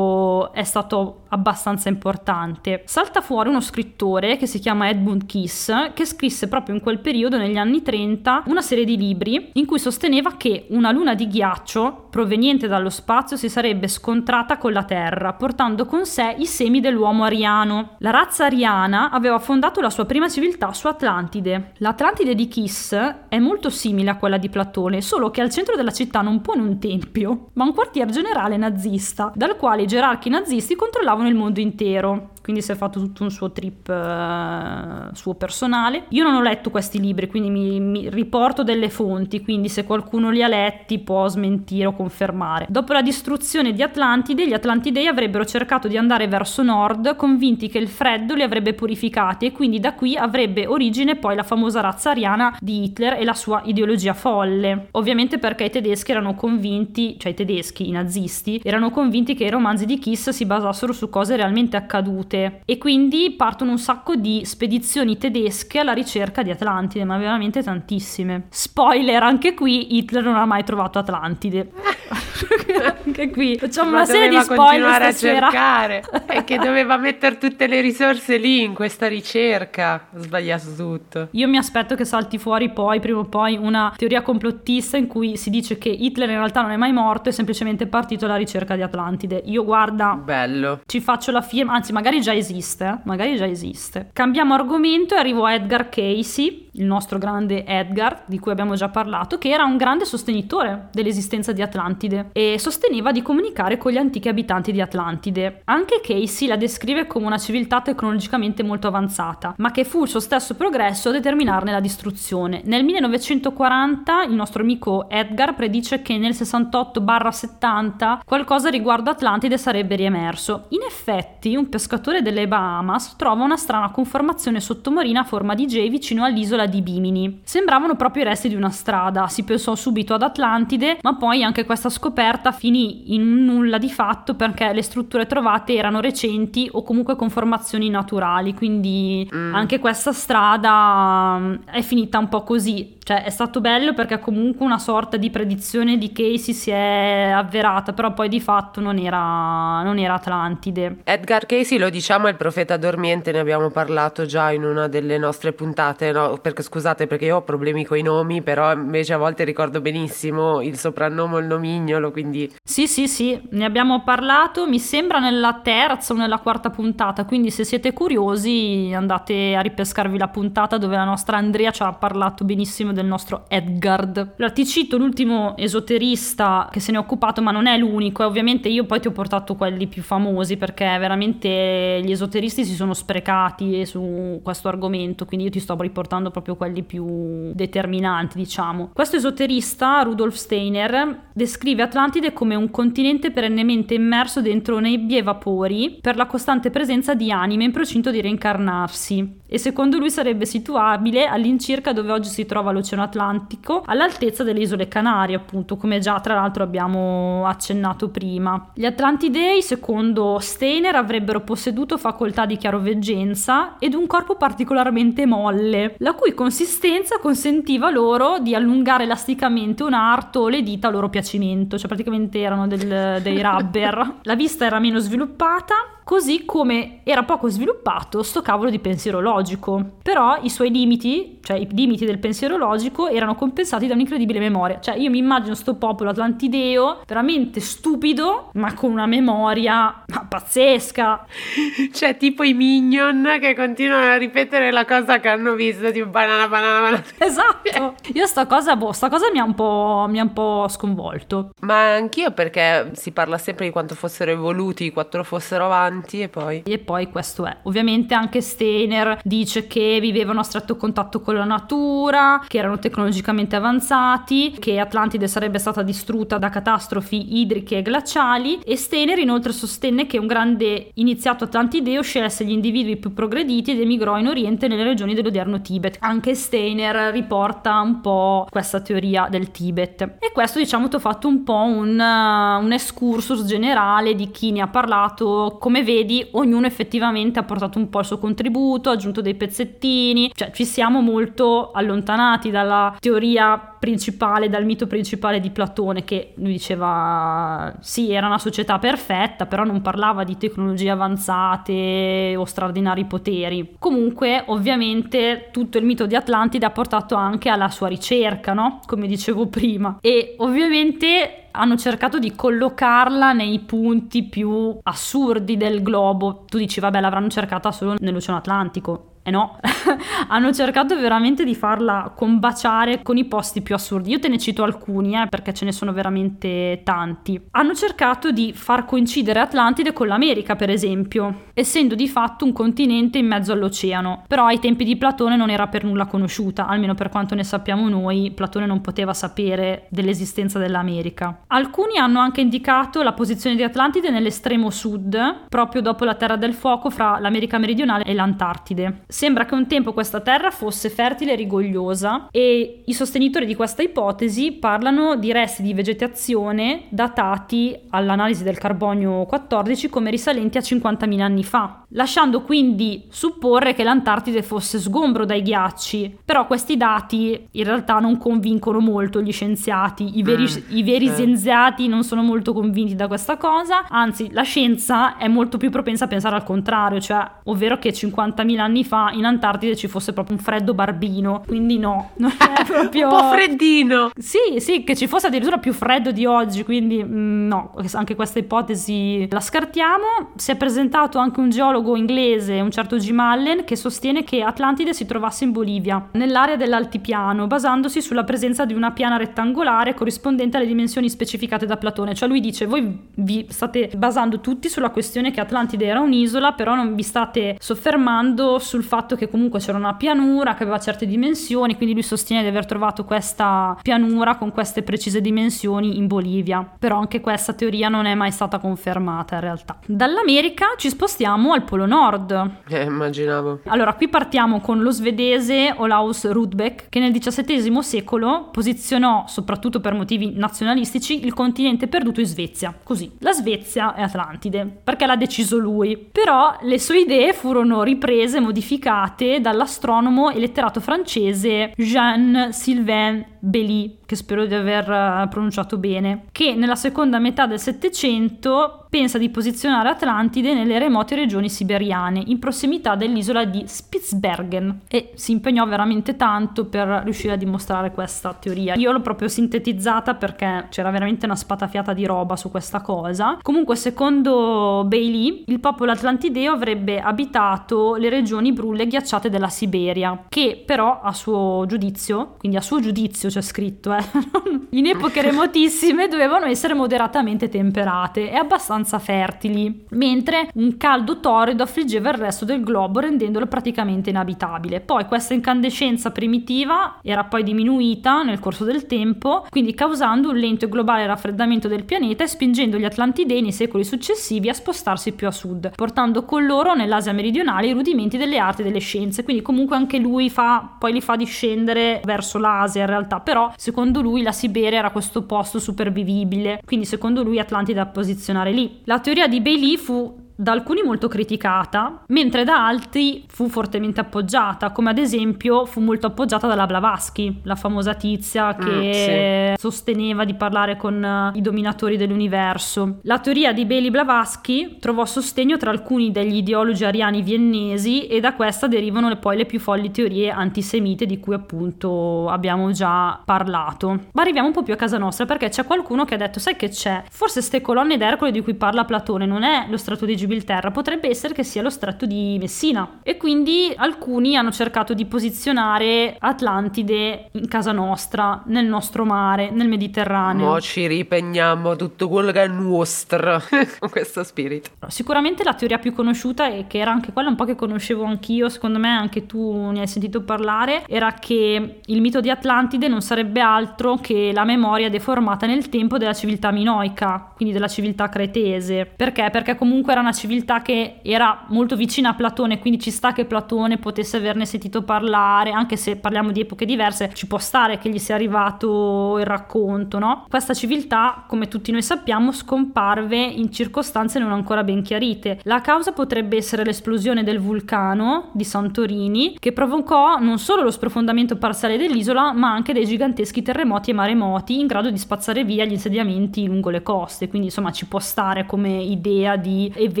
è stato abbastanza importante. Salta fuori uno scrittore che si chiama Edmund Kiss, che scrisse proprio in quel periodo, negli anni 30, una serie di libri in cui sosteneva che una luna di ghiaccio proveniente dallo spazio si sarebbe scontrata con la Terra, portando con sé i semi dell'uomo ariano. La razza ariana aveva fondato la sua prima civiltà su Atlantide. L'Atlantide di Kiss è molto simile a quella di Platone, solo che al centro della città non pone un tempio, ma un quartier generale nazista, dal quale i gerarchi nazisti controllavano il mondo intero. Quindi si è fatto tutto un suo trip eh, suo personale. Io non ho letto questi libri, quindi mi, mi riporto delle fonti, quindi se qualcuno li ha letti può smentire o confermare. Dopo la distruzione di Atlantide, gli Atlantidei avrebbero cercato di andare verso nord, convinti che il freddo li avrebbe purificati e quindi da qui avrebbe origine poi la famosa razza ariana di Hitler e la sua ideologia folle. Ovviamente perché i tedeschi erano convinti, cioè i tedeschi, i nazisti, erano convinti che i romanzi di Kiss si basassero su cose realmente accadute e quindi partono un sacco di spedizioni tedesche alla ricerca di Atlantide, ma veramente tantissime. Spoiler, anche qui Hitler non ha mai trovato Atlantide. [laughs] anche qui facciamo Ma una serie di spoiler a cercare. È che [laughs] doveva mettere tutte le risorse lì in questa ricerca. Ho sbagliato tutto. Io mi aspetto che salti fuori poi, prima o poi, una teoria complottista in cui si dice che Hitler in realtà non è mai morto, è semplicemente partito alla ricerca di Atlantide. Io guarda, Bello. ci faccio la firma, anzi magari già esiste, magari già esiste. Cambiamo argomento e arrivo a Edgar Casey, il nostro grande Edgar, di cui abbiamo già parlato, che era un grande sostenitore dell'esistenza di Atlantide e sosteneva di comunicare con gli antichi abitanti di Atlantide. Anche Casey la descrive come una civiltà tecnologicamente molto avanzata, ma che fu il suo stesso progresso a determinarne la distruzione. Nel 1940 il nostro amico Edgar predice che nel 68-70 qualcosa riguardo Atlantide sarebbe riemerso. In effetti, un pescatore delle Bahamas trova una strana conformazione sottomarina a forma di J vicino all'isola di Bimini. Sembravano proprio i resti di una strada, si pensò subito ad Atlantide, ma poi anche questa scoperta finì in un nulla di fatto perché le strutture trovate erano recenti o comunque con formazioni naturali, quindi mm. anche questa strada mm, è finita un po' così. Cioè è stato bello perché comunque una sorta di predizione di Casey si è avverata, però poi di fatto non era, non era Atlantide. Edgar Casey lo diciamo è il profeta dormiente, ne abbiamo parlato già in una delle nostre puntate, no? Perché scusate perché io ho problemi con i nomi, però invece a volte ricordo benissimo il soprannome o il nomignolo, quindi... Sì, sì, sì, ne abbiamo parlato, mi sembra nella terza o nella quarta puntata, quindi se siete curiosi andate a ripescarvi la puntata dove la nostra Andrea ci ha parlato benissimo del nostro Edgard. Allora ti cito l'ultimo esoterista che se ne è occupato, ma non è l'unico, e ovviamente io poi ti ho portato quelli più famosi perché veramente gli esoteristi si sono sprecati su questo argomento, quindi io ti sto riportando proprio quelli più determinanti, diciamo. Questo esoterista, Rudolf Steiner, descrive Atlantide come un continente perennemente immerso dentro nebbie e vapori per la costante presenza di anime in procinto di reincarnarsi e secondo lui sarebbe situabile all'incirca dove oggi si trova l'Oceano Atlantico, all'altezza delle isole Canarie, appunto, come già tra l'altro abbiamo accennato prima. Gli Atlantidei, secondo Steiner, avrebbero posseduto facoltà di chiaroveggenza ed un corpo particolarmente molle, la cui consistenza consentiva loro di allungare elasticamente un arto o le dita a loro piacimento, cioè praticamente erano del, dei [laughs] rubber. La vista era meno sviluppata così come era poco sviluppato sto cavolo di pensiero logico. Però i suoi limiti, cioè i limiti del pensiero logico, erano compensati da un'incredibile memoria. Cioè io mi immagino sto popolo atlantideo veramente stupido, ma con una memoria pazzesca. [laughs] Cioè tipo i minion che continuano a ripetere la cosa che hanno visto, tipo banana, banana, banana. [laughs] Esatto. Io sta cosa, boh, sta cosa mi ha un po', mi ha un po' sconvolto. Ma anch'io perché si parla sempre di quanto fossero evoluti, quanto fossero avanti avanti e poi... E poi questo è. Ovviamente anche Steiner dice che vivevano a stretto contatto con la natura, che erano tecnologicamente avanzati, che Atlantide sarebbe stata distrutta da catastrofi idriche e glaciali e Steiner inoltre sostenne che un grande iniziato atlantideo scelse gli individui più progrediti ed emigrò in Oriente nelle regioni dell'odierno Tibet. Anche Steiner riporta un po' questa teoria del Tibet. E questo diciamo ti ho fatto un po' un, uh, un excursus generale di chi ne ha parlato, come vedi ognuno effettivamente ha portato un po' il suo contributo, ha aggiunto dei pezzettini, cioè ci siamo molto allontanati dalla teoria principale, dal mito principale di Platone che lui diceva sì era una società perfetta però non parlava di tecnologie avanzate o straordinari poteri. Comunque ovviamente tutto il mito di Atlantide ha portato anche alla sua ricerca, no? Come dicevo prima e ovviamente hanno cercato di collocarla nei punti più assurdi del globo. Tu dici, vabbè, l'avranno cercata solo nell'Oceano Atlantico. E eh no, [laughs] hanno cercato veramente di farla combaciare con i posti più assurdi. Io te ne cito alcuni, eh, perché ce ne sono veramente tanti. Hanno cercato di far coincidere Atlantide con l'America, per esempio, essendo di fatto un continente in mezzo all'oceano. Però ai tempi di Platone non era per nulla conosciuta, almeno per quanto ne sappiamo noi, Platone non poteva sapere dell'esistenza dell'America. Alcuni hanno anche indicato la posizione di Atlantide nell'estremo sud, proprio dopo la Terra del Fuoco fra l'America meridionale e l'Antartide. Sembra che un tempo questa terra fosse fertile e rigogliosa e i sostenitori di questa ipotesi parlano di resti di vegetazione datati all'analisi del carbonio 14 come risalenti a 50.000 anni fa, lasciando quindi supporre che l'Antartide fosse sgombro dai ghiacci. Però questi dati in realtà non convincono molto gli scienziati, i veri, mm, i veri eh. scienziati non sono molto convinti da questa cosa, anzi la scienza è molto più propensa a pensare al contrario, cioè ovvero che 50.000 anni fa in Antartide ci fosse proprio un freddo barbino, quindi no, non è proprio... [laughs] un po' freddino! Sì, sì, che ci fosse addirittura più freddo di oggi, quindi mm, no, anche questa ipotesi la scartiamo. Si è presentato anche un geologo geologo inglese, un certo Jim Allen, che sostiene che Atlantide si trovasse in Bolivia, nell'area dell'altipiano, basandosi sulla presenza di una piana rettangolare corrispondente alle dimensioni specificate da Platone. Cioè lui dice, voi vi state basando tutti sulla questione che Atlantide era un'isola, però non vi state soffermando sul fatto che comunque c'era una pianura che aveva certe dimensioni, quindi lui sostiene di aver trovato questa pianura con queste precise dimensioni in Bolivia. Però anche questa teoria non è mai stata confermata in realtà. Dall'America ci spostiamo al Polo Nord. Eh, immaginavo. Allora, qui partiamo con lo svedese Olaus Rudbeck, che nel XVII secolo posizionò, soprattutto per motivi nazionalistici, il continente perduto in Svezia. Così, la Svezia è Atlantide, perché l'ha deciso lui. Però le sue idee furono riprese, modificate dall'astronomo e letterato francese Jean-Sylvain Belly, che spero di aver eh, pronunciato bene, che nella seconda metà del Settecento pensa di posizionare Atlantide nelle remote regioni siberiane, in prossimità dell'isola di Spitsbergen, e si impegnò veramente tanto per riuscire a dimostrare questa teoria. Io l'ho proprio sintetizzata perché c'era veramente una spatafiata di roba su questa cosa. Comunque, secondo Bailey, il popolo atlantideo avrebbe abitato le regioni brulle ghiacciate della Siberia, che però a suo giudizio, quindi a suo giudizio c'è scritto, eh, [laughs] in epoche [laughs] remotissime dovevano essere moderatamente temperate e abbastanza fertili, mentre un caldo torrido affliggeva il resto del globo rendendolo praticamente inabitabile. Poi questa incandescenza primitiva era poi diminuita nel corso del tempo, quindi causando un lento e globale raffreddamento del pianeta e spingendo gli Atlantidei nei secoli successivi a spostarsi più a sud, portando con loro nell'Asia meridionale i rudimenti delle arti e delle scienze. Quindi comunque anche lui fa, poi li fa discendere verso l'Asia in realtà, però secondo lui la Siberia era questo posto supervivibile, quindi secondo lui Atlantide da posizionare lì. La teoria di Bailey fu da alcuni molto criticata, mentre da altri fu fortemente appoggiata, come ad esempio fu molto appoggiata dalla Blavatsky, la famosa tizia mm, che mm, sì. sosteneva di parlare con uh, i dominatori dell'universo. La teoria di Bailey Blavatsky trovò sostegno tra alcuni degli ideologi ariani viennesi e da questa derivano le, poi le più folli teorie antisemite di cui appunto abbiamo già parlato. Ma arriviamo un po' più a casa nostra perché c'è qualcuno che ha detto sai che c'è? Forse ste colonne d'Ercole di cui parla Platone non è lo strato di Gibilterra, potrebbe essere che sia lo stretto di Messina. E quindi alcuni hanno cercato di posizionare Atlantide in casa nostra, nel nostro mare, nel Mediterraneo. Mo ci ripegniamo tutto quello che è nostro [laughs] con questo spirito. Sicuramente la teoria più conosciuta e che era anche quella un po' che conoscevo anch'io, secondo me anche tu ne hai sentito parlare, era che il mito di Atlantide non sarebbe altro che la memoria deformata nel tempo della civiltà minoica, quindi della civiltà cretese. Perché? Perché comunque era una civiltà che era molto vicina a Platone, quindi ci sta che Platone potesse averne sentito parlare, anche se parliamo di epoche diverse, ci può stare che gli sia arrivato il racconto, no? Questa civiltà, come tutti noi sappiamo, scomparve in circostanze non ancora ben chiarite. La causa potrebbe essere l'esplosione del vulcano di Santorini, che provocò non solo lo sprofondamento parziale dell'isola, ma anche dei giganteschi terremoti e maremoti in grado di spazzare via gli insediamenti lungo le coste. Quindi, insomma, ci può stare come idea di evento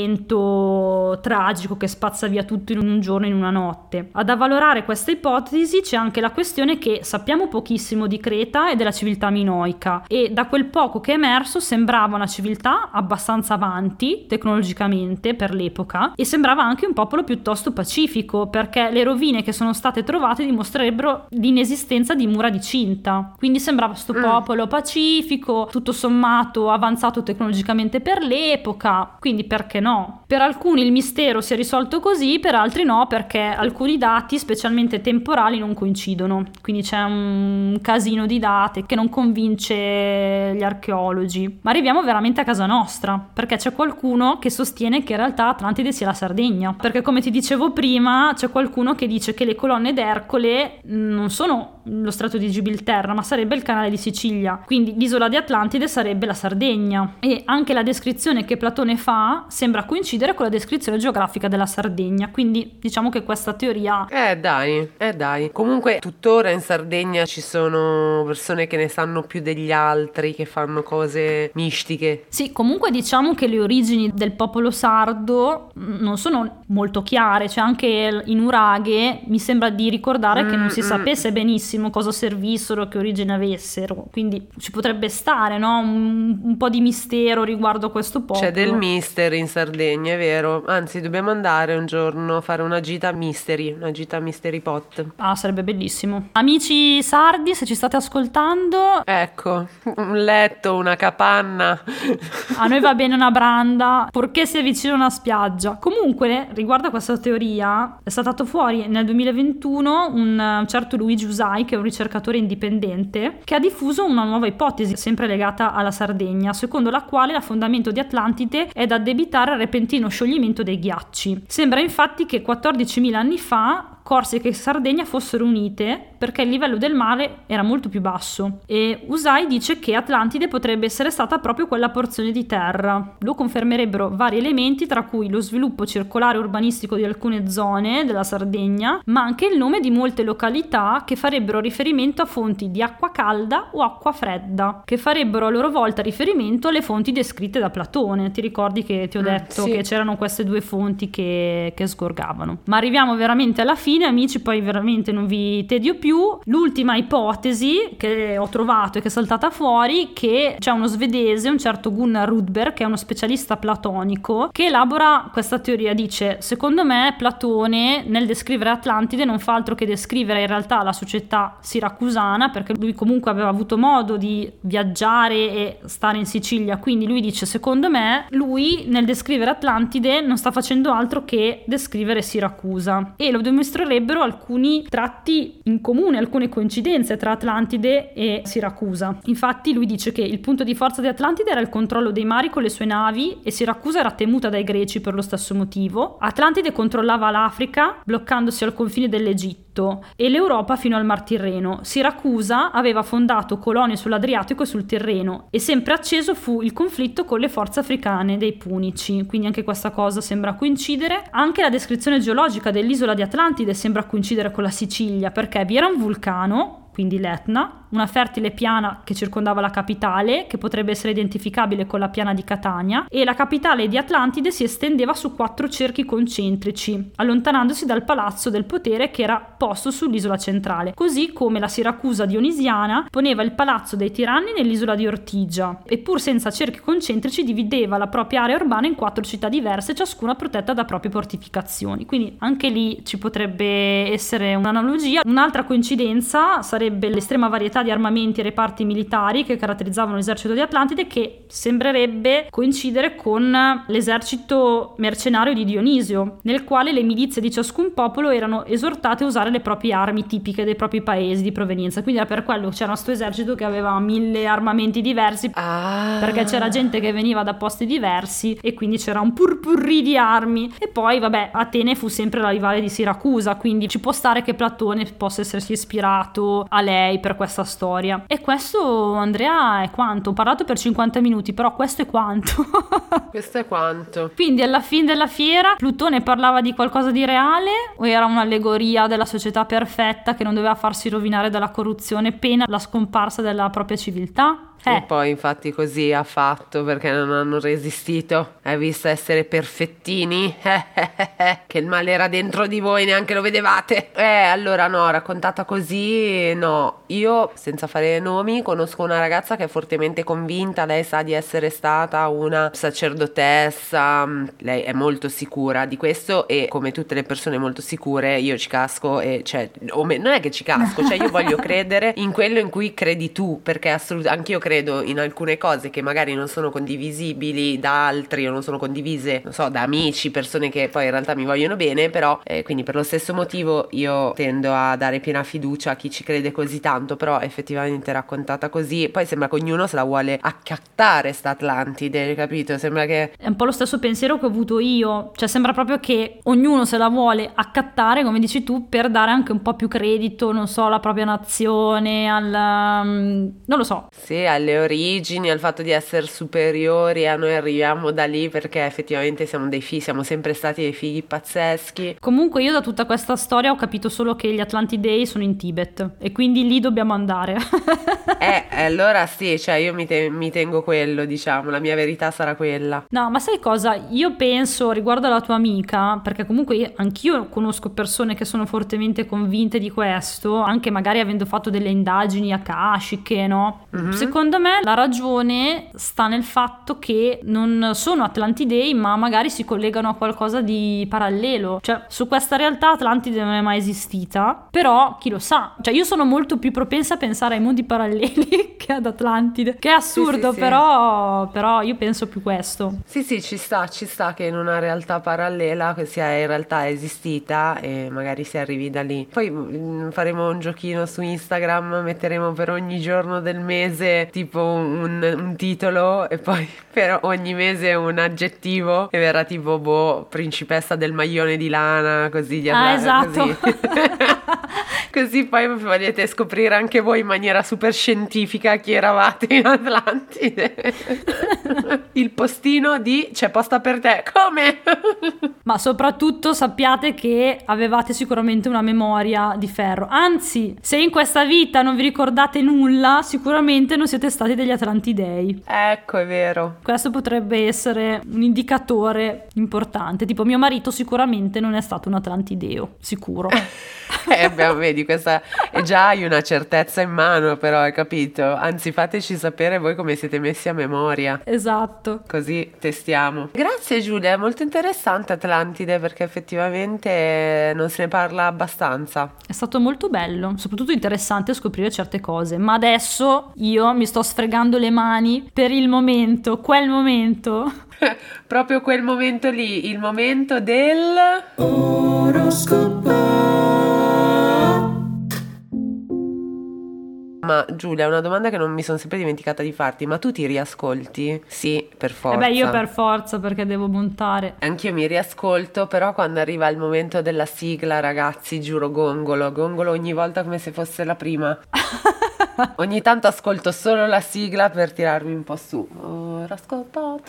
evento tragico che spazza via tutto in un giorno, in una notte. Ad avvalorare questa ipotesi c'è anche la questione che sappiamo pochissimo di Creta e della civiltà minoica e da quel poco che è emerso sembrava una civiltà abbastanza avanti tecnologicamente per l'epoca e sembrava anche un popolo piuttosto pacifico perché le rovine che sono state trovate dimostrerebbero l'inesistenza di mura di cinta. Quindi sembrava questo mm. popolo pacifico, tutto sommato avanzato tecnologicamente per l'epoca, quindi perché no. Per alcuni il mistero si è risolto così, per altri no, perché alcuni dati, specialmente temporali, non coincidono. Quindi c'è un casino di date che non convince gli archeologi. Ma arriviamo veramente a casa nostra, perché c'è qualcuno che sostiene che in realtà Atlantide sia la Sardegna. Perché come ti dicevo prima, c'è qualcuno che dice che le colonne d'Ercole non sono lo strato di Gibilterra, ma sarebbe il canale di Sicilia. Quindi l'isola di Atlantide sarebbe la Sardegna. E anche la descrizione che Platone fa sembra coincidere con la descrizione geografica della Sardegna. Quindi diciamo che questa teoria. Eh dai, eh dai. Comunque tuttora in Sardegna ci sono persone che ne sanno più degli altri, che fanno cose mistiche. Sì, comunque diciamo che le origini del popolo sardo non sono molto chiare. Cioè anche in Uraghe mi sembra di ricordare mm, che non si mm. sapesse benissimo benissimo cosa servissero, che origine avessero, quindi ci potrebbe stare no? un, un, po' di mistero riguardo questo popolo. C'è del mister in Sardegna, è vero, anzi dobbiamo andare un giorno a fare una gita mystery, una gita mystery pot. Ah, sarebbe bellissimo. Amici sardi, se ci state ascoltando... Ecco, un letto, una capanna. a noi va bene una branda, purché sia vicino a una spiaggia. Comunque, riguardo a questa teoria, è stato fuori nel 2021 un certo Luigi Usai, che è un ricercatore indipendente, che ha diffuso una nuova ipotesi, sempre legata alla Sardegna, secondo la quale l'affondamento di Atlantide è da addebitare al repentino scioglimento dei ghiacci. Sembra infatti che 14.000 anni fa Corsica e Sardegna fossero unite perché il livello del mare era molto più basso e Usai dice che Atlantide potrebbe essere stata proprio quella porzione di terra. Lo confermerebbero vari elementi tra cui lo sviluppo circolare urbanistico di alcune zone della Sardegna, ma anche il nome di molte località che farebbero riferimento a fonti di acqua calda o acqua fredda, che farebbero a loro volta riferimento alle fonti descritte da Platone. Ti ricordi che ti ho mm, detto mm, sì. che c'erano queste due fonti che, che sgorgavano? Ma arriviamo veramente alla fine fine, amici, poi veramente non vi tedio più. L'ultima ipotesi che ho trovato e che è saltata fuori, che c'è uno svedese, un certo Gunnar Rudberg, che è uno specialista platonico, che elabora questa teoria. Dice, secondo me Platone nel descrivere Atlantide non fa altro che descrivere in realtà la società siracusana, perché lui comunque aveva avuto modo di viaggiare e stare in Sicilia, quindi lui dice, secondo me, lui nel descrivere Atlantide non sta facendo altro che descrivere Siracusa. E lo dimostrerebbero alcuni tratti in comune, alcune coincidenze tra Atlantide e Siracusa. Infatti lui dice che il punto di forza di Atlantide era il controllo dei mari con le sue navi e Siracusa era temuta dai greci per lo stesso motivo. Atlantide controllava l'Africa bloccandosi al confine dell'Egitto Egitto e l'Europa fino al Mar Tirreno. Siracusa aveva fondato colonie sull'Adriatico e sul Tirreno e sempre acceso fu il conflitto con le forze africane dei Punici, quindi anche questa cosa sembra coincidere. Anche la descrizione geologica dell'isola di Atlantide sembra coincidere con la Sicilia perché vi era un vulcano quindi l'Etna, una fertile piana che circondava la capitale, che potrebbe essere identificabile con la piana di Catania, e la capitale di Atlantide si estendeva su quattro cerchi concentrici, allontanandosi dal palazzo del potere che era posto sull'isola centrale, così come la Siracusa dionisiana poneva il palazzo dei tiranni nell'isola di Ortigia, e pur senza cerchi concentrici divideva la propria area urbana in quattro città diverse, ciascuna protetta da proprie fortificazioni. Quindi anche lì ci potrebbe essere un'analogia. Un'altra coincidenza sarebbe l'estrema varietà di armamenti e reparti militari che caratterizzavano l'esercito di Atlantide che sembrerebbe coincidere con l'esercito mercenario di Dionisio, nel quale le milizie di ciascun popolo erano esortate a usare le proprie armi tipiche dei propri paesi di provenienza. Quindi era per quello che c'era questo esercito che aveva mille armamenti diversi, ah. perché c'era gente che veniva da posti diversi e quindi c'era un purpurri di armi. E poi, vabbè, Atene fu sempre la rivale di Siracusa, quindi ci può stare che Platone possa essersi ispirato a lei per questa storia. E questo, Andrea, è quanto? Ho parlato per 50 minuti, però questo è quanto. [laughs] questo è quanto. Quindi alla fine della fiera Plutone parlava di qualcosa di reale o era un'allegoria della società perfetta che non doveva farsi rovinare dalla corruzione pena la scomparsa della propria civiltà? Eh. E poi infatti così ha fatto perché non hanno resistito. Hai visto essere perfettini? [laughs] che il male era dentro di voi, neanche lo vedevate. Eh, allora no, raccontata così, no. Io, senza fare nomi, conosco una ragazza che è fortemente convinta, lei sa di essere stata una sacerdotessa, lei è molto sicura di questo e come tutte le persone molto sicure io ci casco e cioè, o me, non è che ci casco, cioè io voglio [laughs] credere in quello in cui credi tu, perché assolutamente anch'io credo credo in alcune cose che magari non sono condivisibili da altri o non sono condivise, non so, da amici, persone che poi in realtà mi vogliono bene, però eh, quindi per lo stesso motivo io tendo a dare piena fiducia a chi ci crede così tanto, però effettivamente raccontata così, poi sembra che ognuno se la vuole accattare sta Atlantide, capito? Sembra che... È un po' lo stesso pensiero che ho avuto io, cioè sembra proprio che ognuno se la vuole accattare, come dici tu, per dare anche un po' più credito, non so, alla propria nazione, al... Mm, non lo so. Sì, al alle origini, al fatto di essere superiori a noi arriviamo da lì perché effettivamente siamo dei figli, siamo sempre stati dei figli pazzeschi. Comunque io da tutta questa storia ho capito solo che gli Atlantidei sono in Tibet e quindi lì dobbiamo andare. [laughs] eh, [laughs] allora sì, cioè io mi, te- mi tengo quello, diciamo, la mia verità sarà quella. No, ma sai cosa? Io penso riguardo alla tua amica, perché comunque io, anch'io conosco persone che sono fortemente convinte di questo, anche magari avendo fatto delle indagini akashiche, no? Mm-hmm. Secondo me la ragione sta nel fatto che non sono Atlantidei, ma magari si collegano a qualcosa di parallelo. Cioè, su questa realtà Atlantide non è mai esistita, però chi lo sa? Cioè, io sono molto più propensa a pensare ai mondi paralleli [laughs] che ad Atlantide, che è assurdo, sì, sì, però, sì. però io penso più questo. Sì, sì, ci sta, ci sta che in una realtà parallela che sia in realtà esistita e magari si arrivi da lì. Poi mm, faremo un giochino su Instagram, metteremo per ogni giorno del mese tipo un, un titolo e poi [laughs] per ogni mese un aggettivo e verrà tipo boh, principessa del maglione di lana, così di Ah, esatto. [laughs] [laughs] Così. poi potete scoprire anche voi in maniera super scientifica chi eravate in Atlantide. [laughs] Il postino di c'è posta per te. Come? Ma soprattutto sappiate che avevate sicuramente una memoria di ferro. Anzi, se in questa vita non vi ricordate nulla, sicuramente non siete stati degli Atlantidei. Ecco, è vero. Questo potrebbe essere un indicatore importante. Tipo, mio marito sicuramente non è stato un Atlantideo, sicuro. [laughs] eh, beh, vedi, questa è già hai una certezza in mano, però, hai capito? Anzi, fateci sapere voi come siete messi a memoria. Esatto. Così testiamo. Grazie Giulia, è molto interessante Atlantide perché effettivamente non se ne parla abbastanza. È stato molto bello, soprattutto interessante scoprire certe cose, ma adesso io mi sto sfregando le mani per il momento, quel momento. [laughs] Proprio quel momento lì, il momento del oroscopo. Ma Giulia, una domanda che non mi sono sempre dimenticata di farti, ma tu ti riascolti? Sì, per forza. Eh beh, io per forza perché devo montare. Anch'io mi riascolto, però quando arriva il momento della sigla, ragazzi, giuro gongolo, gongolo ogni volta come se fosse la prima. [laughs] Ogni tanto ascolto solo la sigla per tirarmi un po' su.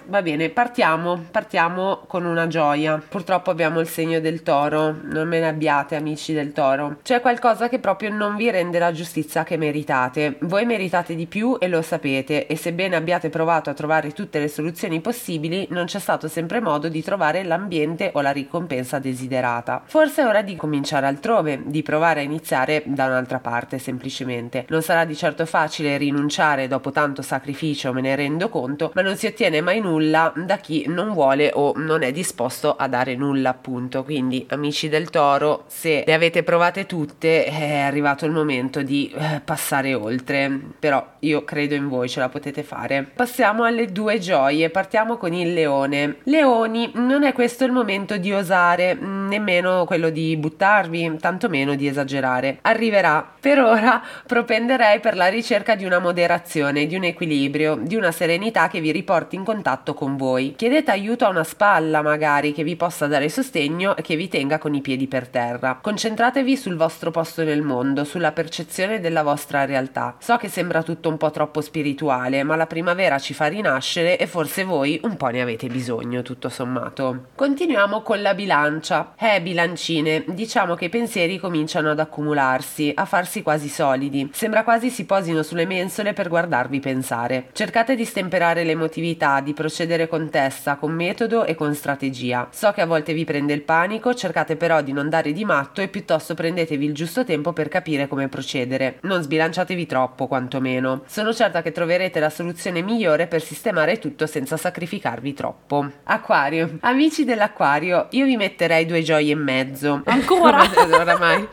Va bene, partiamo. Partiamo con una gioia. Purtroppo abbiamo il segno del toro. Non me ne abbiate, amici del toro. C'è qualcosa che proprio non vi rende la giustizia che meritate. Voi meritate di più e lo sapete. E sebbene abbiate provato a trovare tutte le soluzioni possibili, non c'è stato sempre modo di trovare l'ambiente o la ricompensa desiderata. Forse è ora di cominciare altrove, di provare a iniziare da un'altra parte, semplicemente. Non sarà di di certo facile rinunciare dopo tanto sacrificio, me ne rendo conto, ma non si ottiene mai nulla da chi non vuole o non è disposto a dare nulla, appunto. Quindi, amici del toro, se le avete provate tutte, è arrivato il momento di eh, passare oltre. Però io credo in voi, ce la potete fare. Passiamo alle due gioie, partiamo con il leone. Leoni, non è questo il momento di osare, nemmeno quello di buttarvi, tantomeno di esagerare. Arriverà. Per ora propenderei per la ricerca di una moderazione, di un equilibrio, di una serenità che vi riporti in contatto con voi. Chiedete aiuto a una spalla magari che vi possa dare sostegno e che vi tenga con i piedi per terra. Concentratevi sul vostro posto nel mondo, sulla percezione della vostra realtà. So che sembra tutto un po' troppo spirituale, ma la primavera ci fa rinascere e forse voi un po' ne avete bisogno, tutto sommato. Continuiamo con la bilancia. Eh, bilancine, diciamo che i pensieri cominciano ad accumularsi, a farsi quasi solidi. Sembra quasi si posino sulle mensole per guardarvi pensare. Cercate di stemperare l'emotività, di procedere con testa, con metodo e con strategia. So che a volte vi prende il panico, cercate però di non dare di matto e piuttosto prendetevi il giusto tempo per capire come procedere. Non sbilanciatevi troppo, quantomeno. Sono certa che troverete la soluzione migliore per sistemare tutto senza sacrificarvi troppo. Acquario. Amici dell'acquario, io vi metterei due gioie in mezzo. Ancora? [laughs] Oramai.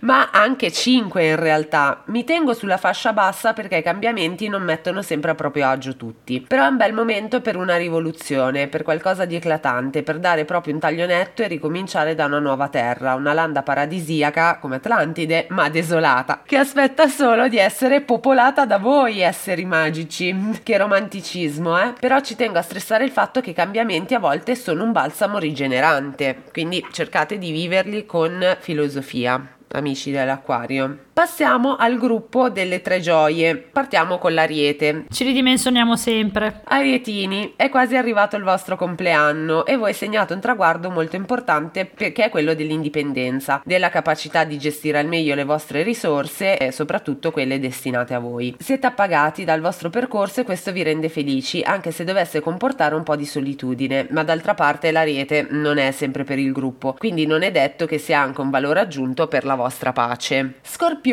Ma anche cinque in realtà. Mi tengo sulla fascia bassa perché i cambiamenti non mettono sempre a proprio agio tutti. Però è un bel momento per una rivoluzione, per qualcosa di eclatante, per dare proprio un taglio netto e ricominciare da una nuova terra, una landa paradisiaca come Atlantide, ma desolata, che aspetta solo di essere popolata da voi, esseri magici. [laughs] Che romanticismo, eh? Però ci tengo a stressare il fatto che i cambiamenti a volte sono un balsamo rigenerante, quindi cercate di viverli con filosofia amici dell'acquario. Passiamo al gruppo delle tre gioie. Partiamo con l'ariete. Ci ridimensioniamo sempre. Arietini, è quasi arrivato il vostro compleanno e voi segnate un traguardo molto importante perché è quello dell'indipendenza, della capacità di gestire al meglio le vostre risorse e soprattutto quelle destinate a voi. Siete appagati dal vostro percorso e questo vi rende felici, anche se dovesse comportare un po' di solitudine, ma d'altra parte l'ariete non è sempre per il gruppo, quindi non è detto che sia anche un valore aggiunto per la vostra pace. Scorpione,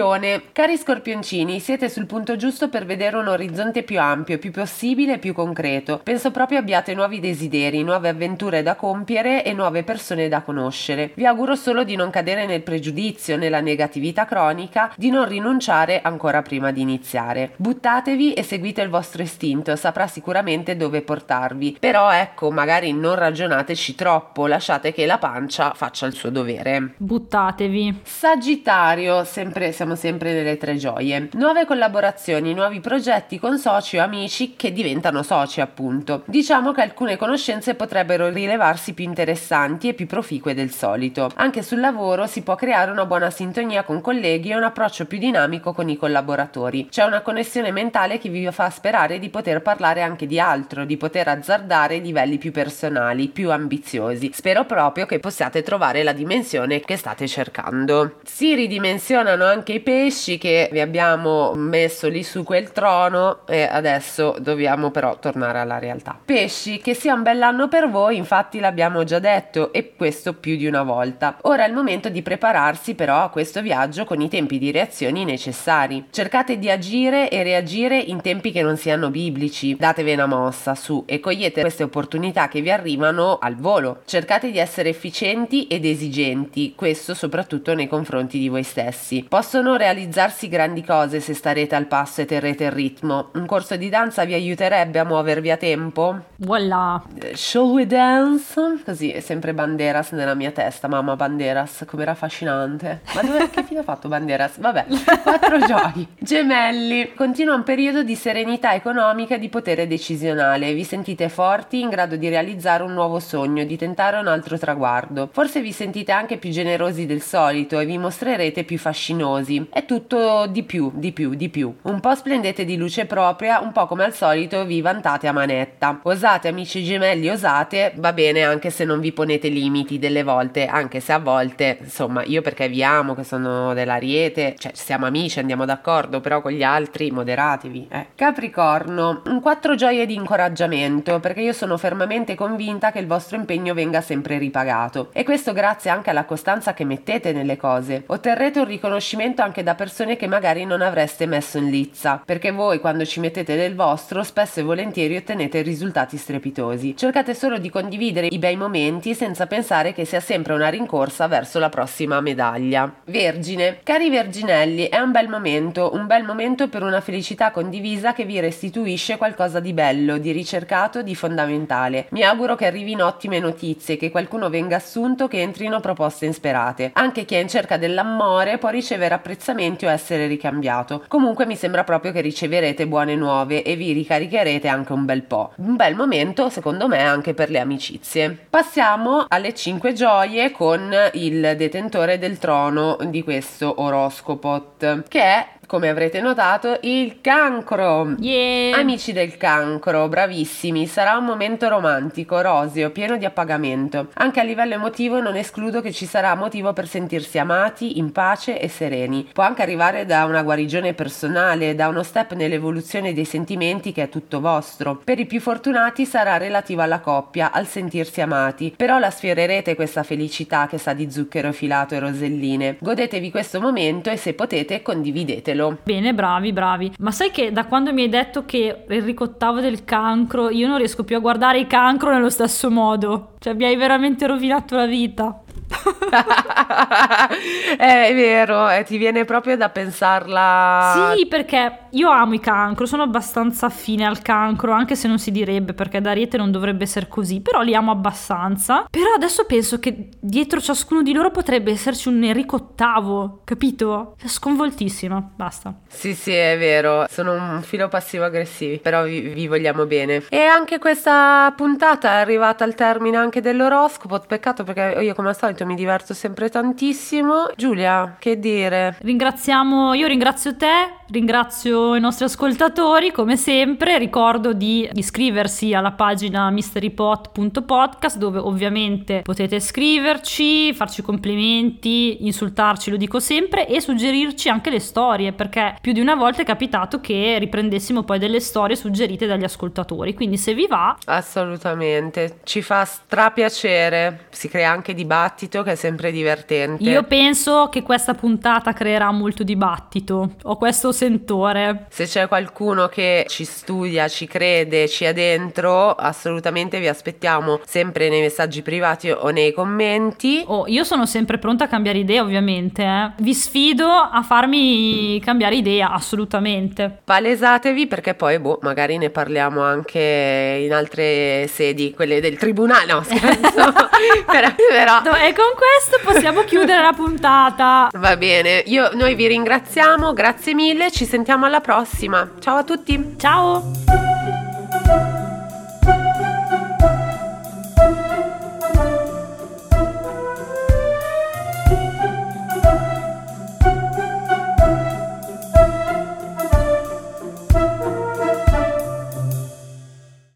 cari scorpioncini, siete sul punto giusto per vedere un orizzonte più ampio, più possibile e più concreto. Penso proprio abbiate nuovi desideri, nuove avventure da compiere e nuove persone da conoscere. Vi auguro solo di non cadere nel pregiudizio, nella negatività cronica, di non rinunciare ancora prima di iniziare. Buttatevi e seguite il vostro istinto, saprà sicuramente dove portarvi. Però ecco, magari non ragionateci troppo, lasciate che la pancia faccia il suo dovere. Buttatevi. Sagittario, sempre, siamo sempre nelle tre gioie. Nuove collaborazioni, nuovi progetti con soci o amici che diventano soci, appunto. Diciamo che alcune conoscenze potrebbero rilevarsi più interessanti e più proficue del solito. Anche sul lavoro si può creare una buona sintonia con colleghi e un approccio più dinamico con i collaboratori. C'è una connessione mentale che vi fa sperare di poter parlare anche di altro, di poter azzardare livelli più personali, più ambiziosi. Spero proprio che possiate trovare la dimensione che state cercando. Si ridimensionano anche i pesci che vi abbiamo messo lì su quel trono e adesso dobbiamo però tornare alla realtà. Pesci, che sia un bell'anno per voi, infatti l'abbiamo già detto e questo più di una volta. Ora è il momento di prepararsi però a questo viaggio con i tempi di reazioni necessari. Cercate di agire e reagire in tempi che non siano biblici. Datevi una mossa su e cogliete queste opportunità che vi arrivano al volo. Cercate di essere efficienti ed esigenti, questo soprattutto nei confronti di voi stessi. Possono realizzarsi grandi cose se starete al passo e terrete il ritmo. Un corso di danza vi aiuterebbe a muovervi a tempo? Voilà. Shall we dance? Così è sempre Banderas nella mia testa. Mamma Banderas, com'era affascinante. Ma dove, che fine ha fatto Banderas? Vabbè, quattro [laughs] giochi. Gemelli. Continua un periodo di serenità economica e di potere decisionale. Vi sentite forti, in grado di realizzare un nuovo sogno, di tentare un altro traguardo. Forse vi sentite anche più generosi del solito e vi mostrerete più fascinosi. È tutto di più, di più, di più. Un po' splendete di luce propria, un po' come al solito vi vantate a manetta. Osate, amici gemelli, osate, va bene anche se non vi ponete limiti delle volte, anche se a volte, insomma, io perché vi amo, che sono dell'ariete, cioè siamo amici, andiamo d'accordo, però con gli altri moderatevi. Eh. Capricorno, un quattro gioie di incoraggiamento, perché io sono fermamente convinta che il vostro impegno venga sempre ripagato. E questo grazie anche alla costanza che mettete nelle cose. Otterrete un riconoscimento anche da persone che magari non avreste messo in lizza, perché voi quando ci mettete del vostro spesso e volentieri ottenete risultati strepitosi. Cercate solo di condividere i bei momenti senza pensare che sia sempre una rincorsa verso la prossima medaglia. Vergine, cari verginelli, è un bel momento, un bel momento per una felicità condivisa che vi restituisce qualcosa di bello, di ricercato, di fondamentale. Mi auguro che arrivino ottime notizie, che qualcuno venga assunto, che entrino proposte insperate. Anche chi è in cerca dell'amore può ricevere apprezzamenti o essere ricambiato. Comunque mi sembra proprio che riceverete buone nuove e vi ricaricherete anche un bel po'. Un bel momento, secondo me, anche per le amicizie. Passiamo alle 5 gioie con il detentore del trono di questo oroscopot, che è come avrete notato, il cancro. Yeah. Amici del cancro, bravissimi, sarà un momento romantico, roseo, pieno di appagamento. Anche a livello emotivo non escludo che ci sarà motivo per sentirsi amati, in pace e sereni. Può anche arrivare da una guarigione personale, da uno step nell'evoluzione dei sentimenti che è tutto vostro. Per i più fortunati sarà relativo alla coppia, al sentirsi amati, però la sfiorerete questa felicità che sa di zucchero filato e roselline. Godetevi questo momento e se potete condividetelo cielo. Bene, bravi, bravi. Ma sai che da quando mi hai detto che Enrico VIII del cancro, io non riesco più a guardare il cancro nello stesso modo. Cioè, mi hai veramente rovinato la vita. [laughs] è vero, eh, ti viene proprio da pensarla. Sì, perché io amo i cancro, sono abbastanza affine al cancro, anche se non si direbbe perché da Ariete non dovrebbe essere così, però li amo abbastanza. Però adesso penso che dietro ciascuno di loro potrebbe esserci un Enrico VIII, capito? Sconvoltissima, basta. Sì, sì, è vero, sono un filo passivo-aggressivi, però vi, vi vogliamo bene. E anche questa puntata è arrivata al termine anche dell'oroscopo, peccato perché io come al solito mi diverto sempre tantissimo. Giulia, che dire? Ringraziamo, io ringrazio te, ringrazio i nostri ascoltatori come sempre, ricordo di iscriversi alla pagina mysterypot.podcast dove ovviamente potete scriverci, farci complimenti, insultarci, lo dico sempre, e suggerirci anche le storie perché più di una volta è capitato che riprendessimo poi delle storie suggerite dagli ascoltatori, quindi se vi va... Assolutamente, ci fa strapiacere, si crea anche dibattito che è sempre divertente. Io penso che questa puntata creerà molto dibattito, ho questo sentore. Se c'è qualcuno che ci studia, ci crede, ci è dentro, assolutamente vi aspettiamo sempre nei messaggi privati o nei commenti. Oh, io sono sempre pronta a cambiare idea, ovviamente. Eh. Vi sfido a farmi cambiare idea, assolutamente. Palesatevi perché poi, boh, magari ne parliamo anche in altre sedi, quelle del tribunale. No, scherzo. [laughs] [laughs] però, però... E con questo possiamo chiudere la puntata. Va bene, io, noi vi ringraziamo, grazie mille, ci sentiamo alla prossima. Ciao a tutti. Ciao.